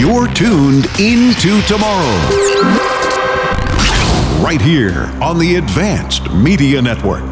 You're tuned into tomorrow. Right here on the Advanced Media Network.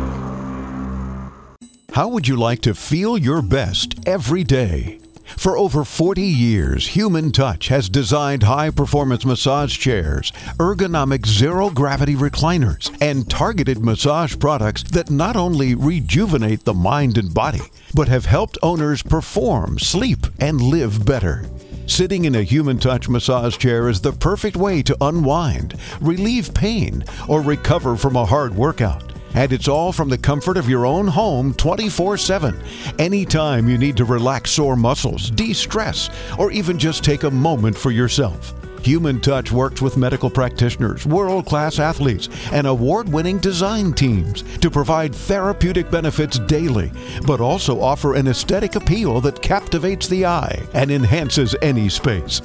How would you like to feel your best every day? For over 40 years, Human Touch has designed high performance massage chairs, ergonomic zero gravity recliners, and targeted massage products that not only rejuvenate the mind and body, but have helped owners perform, sleep, and live better. Sitting in a Human Touch massage chair is the perfect way to unwind, relieve pain, or recover from a hard workout. And it's all from the comfort of your own home 24 7. Anytime you need to relax sore muscles, de stress, or even just take a moment for yourself. Human Touch works with medical practitioners, world class athletes, and award winning design teams to provide therapeutic benefits daily, but also offer an aesthetic appeal that captivates the eye and enhances any space.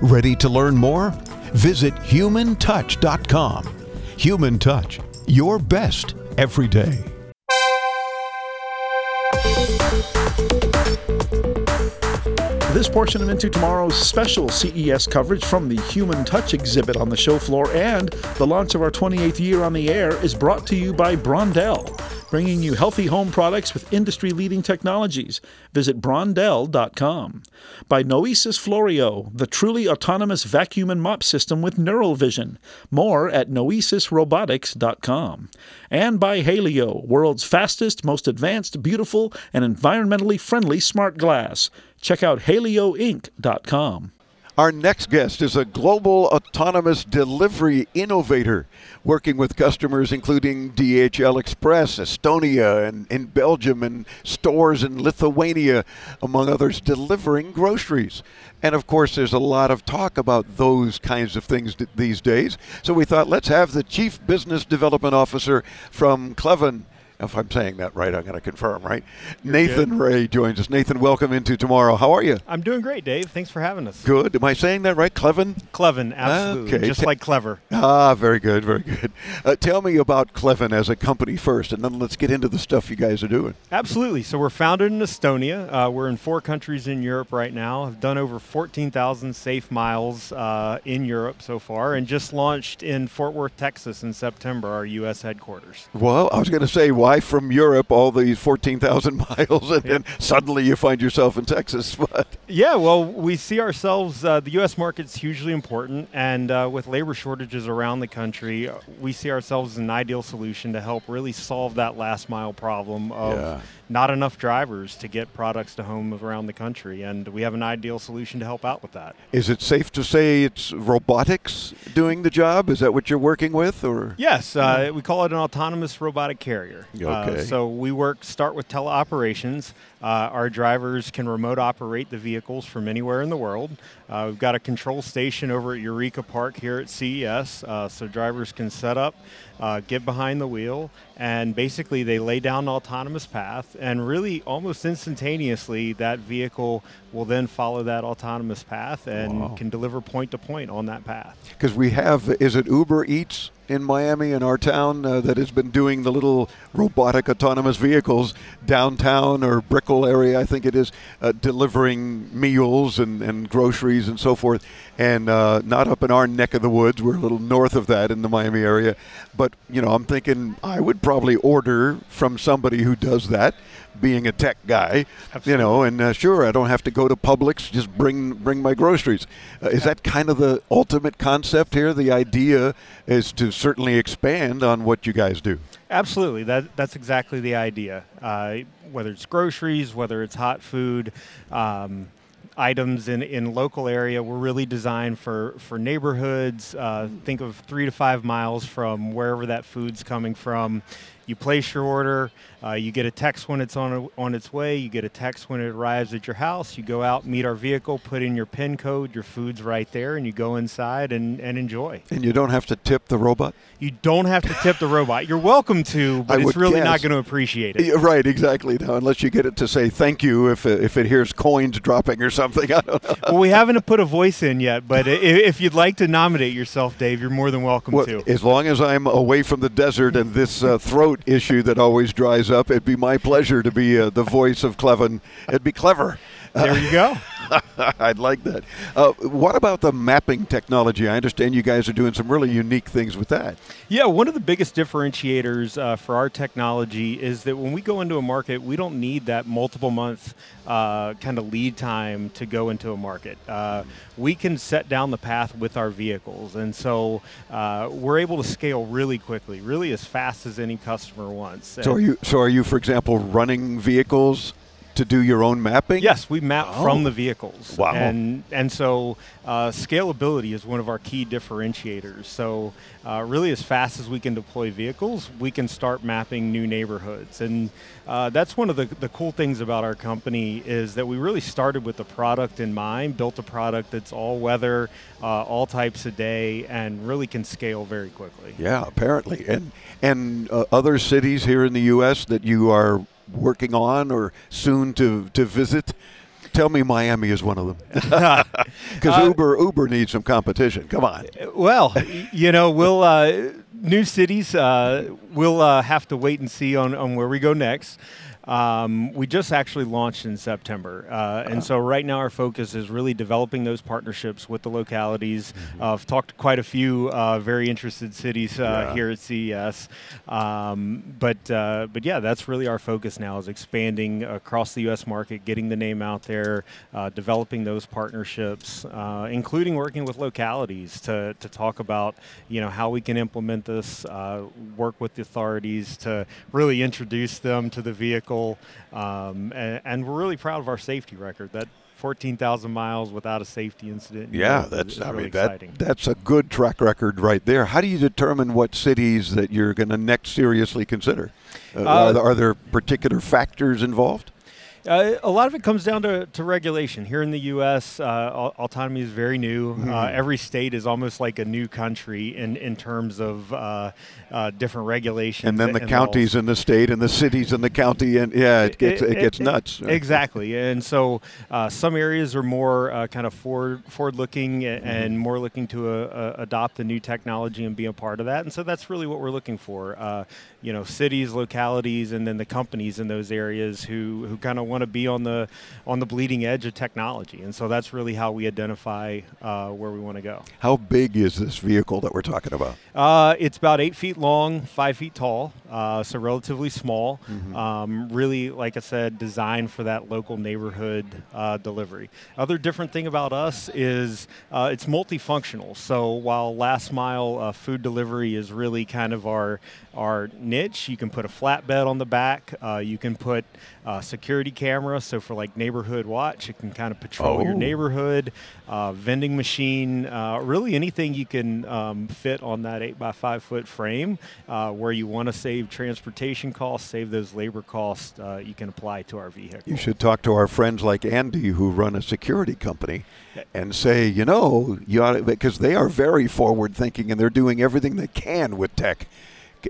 Ready to learn more? Visit humantouch.com. Human Touch, your best every day. This portion of Into Tomorrow's special CES coverage from the Human Touch exhibit on the show floor and the launch of our 28th year on the air is brought to you by Brondell, bringing you healthy home products with industry leading technologies. Visit brondell.com. By Noesis Florio, the truly autonomous vacuum and mop system with neural vision. More at noesisrobotics.com. And by Halio, world's fastest, most advanced, beautiful, and environmentally friendly smart glass. Check out halioinc.com. Our next guest is a global autonomous delivery innovator working with customers including DHL Express, Estonia, and in Belgium, and stores in Lithuania, among others, delivering groceries. And of course, there's a lot of talk about those kinds of things these days. So we thought let's have the Chief Business Development Officer from Clevon if I'm saying that right, I'm going to confirm, right? You're Nathan good. Ray joins us. Nathan, welcome into tomorrow. How are you? I'm doing great, Dave. Thanks for having us. Good. Am I saying that right? Clevon? Clevon, absolutely. Okay. Just Ta- like clever. Ah, very good, very good. Uh, tell me about Clevon as a company first, and then let's get into the stuff you guys are doing. Absolutely. So we're founded in Estonia. Uh, we're in four countries in Europe right now. Have done over 14,000 safe miles uh, in Europe so far, and just launched in Fort Worth, Texas, in September, our U.S. headquarters. Well, I was going to say, why from Europe all these 14,000 miles, and then suddenly you find yourself in Texas? But Yeah, well, we see ourselves, uh, the U.S. market's hugely important, and uh, with labor shortages around the country, uh, we see ourselves as an ideal solution to help really solve that last mile problem of Yeah. Not enough drivers to get products to homes around the country, and we have an ideal solution to help out with that. is it safe to say it's robotics doing the job? Is that what you're working with, or? Yes, uh, we call it an autonomous robotic carrier. Uh, Okay. so we work start with teleoperations. Uh, our drivers can remote operate the vehicles from anywhere in the world. Uh, we've got a control station over at Eureka Park here at CES, uh, so drivers can set up, uh, get behind the wheel, and basically they lay down an autonomous path, and really almost instantaneously that vehicle will then follow that autonomous path and Wow. can deliver point to point on that path. Because we have, is it Uber Eats in Miami, in our town, uh, that has been doing the little robotic autonomous vehicles downtown or Brickell area, I think it is, uh, delivering meals and, and groceries and so forth. And uh, not up in our neck of the woods, we're a little north of that in the Miami area. But, you know, I'm thinking I would probably order from somebody who does that. Being a tech guy, you know, and uh, sure, I don't have to go to Publix. Just bring bring my groceries. Uh, is that kind of the ultimate concept here? The idea is to certainly expand on what you guys do. Absolutely, that that's exactly the idea. Uh, whether it's groceries, whether it's hot food, um, items in in local area, we're really designed for for neighborhoods. Uh, think of three to five miles from wherever that food's coming from. You place your order. Uh, you get a text when it's on on its way. You get a text when it arrives at your house. You go out, meet our vehicle, put in your PIN code. Your food's right there, and you go inside and, and enjoy. And you don't have to tip the robot. You don't have to tip the robot. You're welcome to, but I it's really not going to appreciate it. Right, exactly. Now, unless you get it to say thank you if it, if it hears coins dropping or something. I don't know. well, we haven't put a voice in yet, but if you'd like to nominate yourself, Dave, you're more than welcome Well, to. as long as I'm away from the desert and this uh, issue that always dries up, it'd be my pleasure to be uh, the voice of Clevon. It'd be clever. There you go. I'd like that. Uh, what about the mapping technology? I understand you guys are doing some really unique things with that. Yeah, one of the biggest differentiators uh, for our technology is that when we go into a market, we don't need that multiple month uh, kind of lead time to go into a market. Uh, we can set down the path with our vehicles, and so uh, we're able to scale really quickly, really as fast as any customer wants. So are you? So are you, for example, running vehicles to do your own mapping? Yes, we map Oh. from the vehicles. Wow. And and so uh, scalability is one of our key differentiators. So uh, really, as fast as we can deploy vehicles, we can start mapping new neighborhoods. And uh, that's one of the, the cool things about our company is that we really started with the product in mind, built a product that's all weather, uh, all types of day, and really can scale very quickly. Yeah, apparently, and and uh, other cities here in the U.S. that you are working on or soon to to visit. Tell me, Miami is one of them, because Uh, Uber Uber needs some competition. Come on. Well, you know, we'll uh, new cities. Uh, we'll uh, have to wait and see on, on where we go next. Um, we just actually launched in September, uh, and so right now our focus is really developing those partnerships with the localities. Uh, I've talked to quite a few uh, very interested cities uh, Yeah. here at CES, um, but uh, but yeah, that's really our focus now is expanding across the U.S. market, getting the name out there, uh, developing those partnerships, uh, including working with localities to, to talk about you know how we can implement this, uh, work with the authorities to really introduce them to the vehicle, um, and, and we're really proud of our safety record. That 14,000 miles without a safety incident. Yeah, know, that's I really mean that exciting. that's a good track record right there. How do you determine what cities that you're going to next seriously consider? Uh, there, are there particular factors involved? Uh, a lot of it comes down to, to regulation. Here in the U.S., uh, autonomy is very new. Mm-hmm. Uh, every state is almost like a new country in, in terms of uh, uh, different regulations. And then the and counties in the state and the cities in the county, and yeah, it gets it, gets nuts. Exactly, and so uh, some areas are more uh, kind of forward forward looking Mm-hmm. and more looking to adopt the new technology and be a part of that. And so that's really what we're looking for. Uh, you know, cities, localities, and then the companies in those areas who who kind of want to be on the on the bleeding edge of technology. And so that's really how we identify uh, where we want to go. How big is this vehicle that we're talking about? Uh, it's about eight feet long, five feet tall, uh, so relatively small. Um, really, like I said, designed for that local neighborhood uh, delivery. Other different thing about us is uh, it's multifunctional. So while last mile uh, food delivery is really kind of our our niche, you can put a flatbed on the back. Uh, you can put uh, security camera. So for like neighborhood watch, it can kind of patrol your Oh. neighborhood. Uh, vending machine, uh, really anything you can um, fit on that eight by five foot frame, uh, where you want to save transportation costs, save those labor costs, uh, you can apply to our vehicle. You should talk to our friends like Andy who run a security company and say, you know, you ought to, because they are very forward thinking and they're doing everything they can with tech.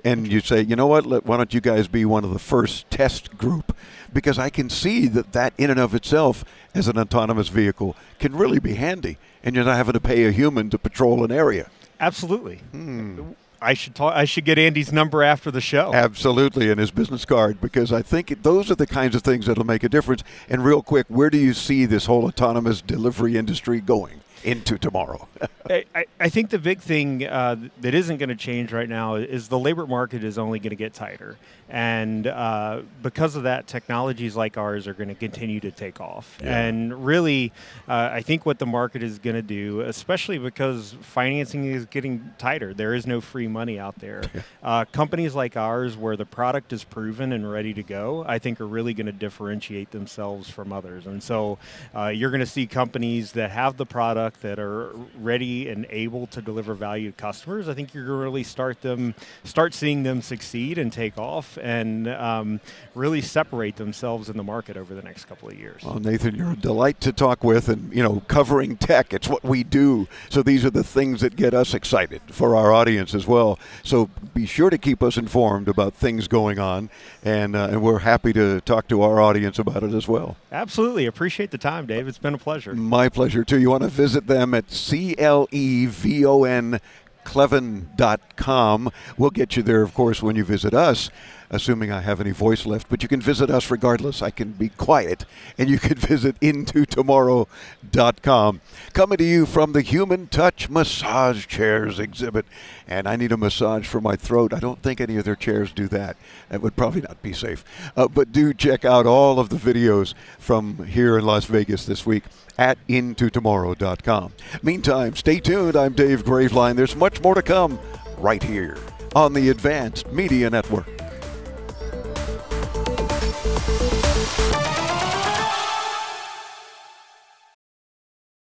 And you say, you know what? Let, why don't you guys be one of the first test group? Because I can see that that in and of itself, as an autonomous vehicle, can really be handy, and you're not having to pay a human to patrol an area. Absolutely. Hmm. I should talk. I should get Andy's number after the show. Absolutely, and his business card, because I think those are the kinds of things that'll make a difference. And real quick, where do you see this whole autonomous delivery industry going into tomorrow? I, I- think the big thing uh, that isn't going to change right now is the labor market is only going to get tighter. And uh, because of that, technologies like ours are going to continue to take off. Yeah. And really, uh, I think what the market is going to do, especially because financing is getting tighter, there is no free money out there. uh, companies like ours, where the product is proven and ready to go, I think are really going to differentiate themselves from others. And so uh, you're going to see companies that have the product that are ready and able to deliver value to customers. I think you're going to really start them, start seeing them succeed and take off, and um, really separate themselves in the market over the next couple of years. Well, Nathan, you're a delight to talk with, and you know, covering tech, it's what we do. So these are the things that get us excited for our audience as well. So be sure to keep us informed about things going on, and uh, and we're happy to talk to our audience about it as well. Absolutely, appreciate the time, Dave. It's been a pleasure. My pleasure too. You want to visit them at C L E V O N clevon.com. We'll get you there, of course, when you visit us, assuming I have any voice left. But you can visit us regardless. I can be quiet. And you can visit intotomorrow.com. Coming to you from the Human Touch Massage Chairs exhibit. And I need a massage for my throat. I don't think any of their chairs do that. That would probably not be safe. Uh, but do check out all of the videos from here in Las Vegas this week at intotomorrow.com. Meantime, stay tuned. I'm Dave Graveline. There's much more to come right here on the Advanced Media Network.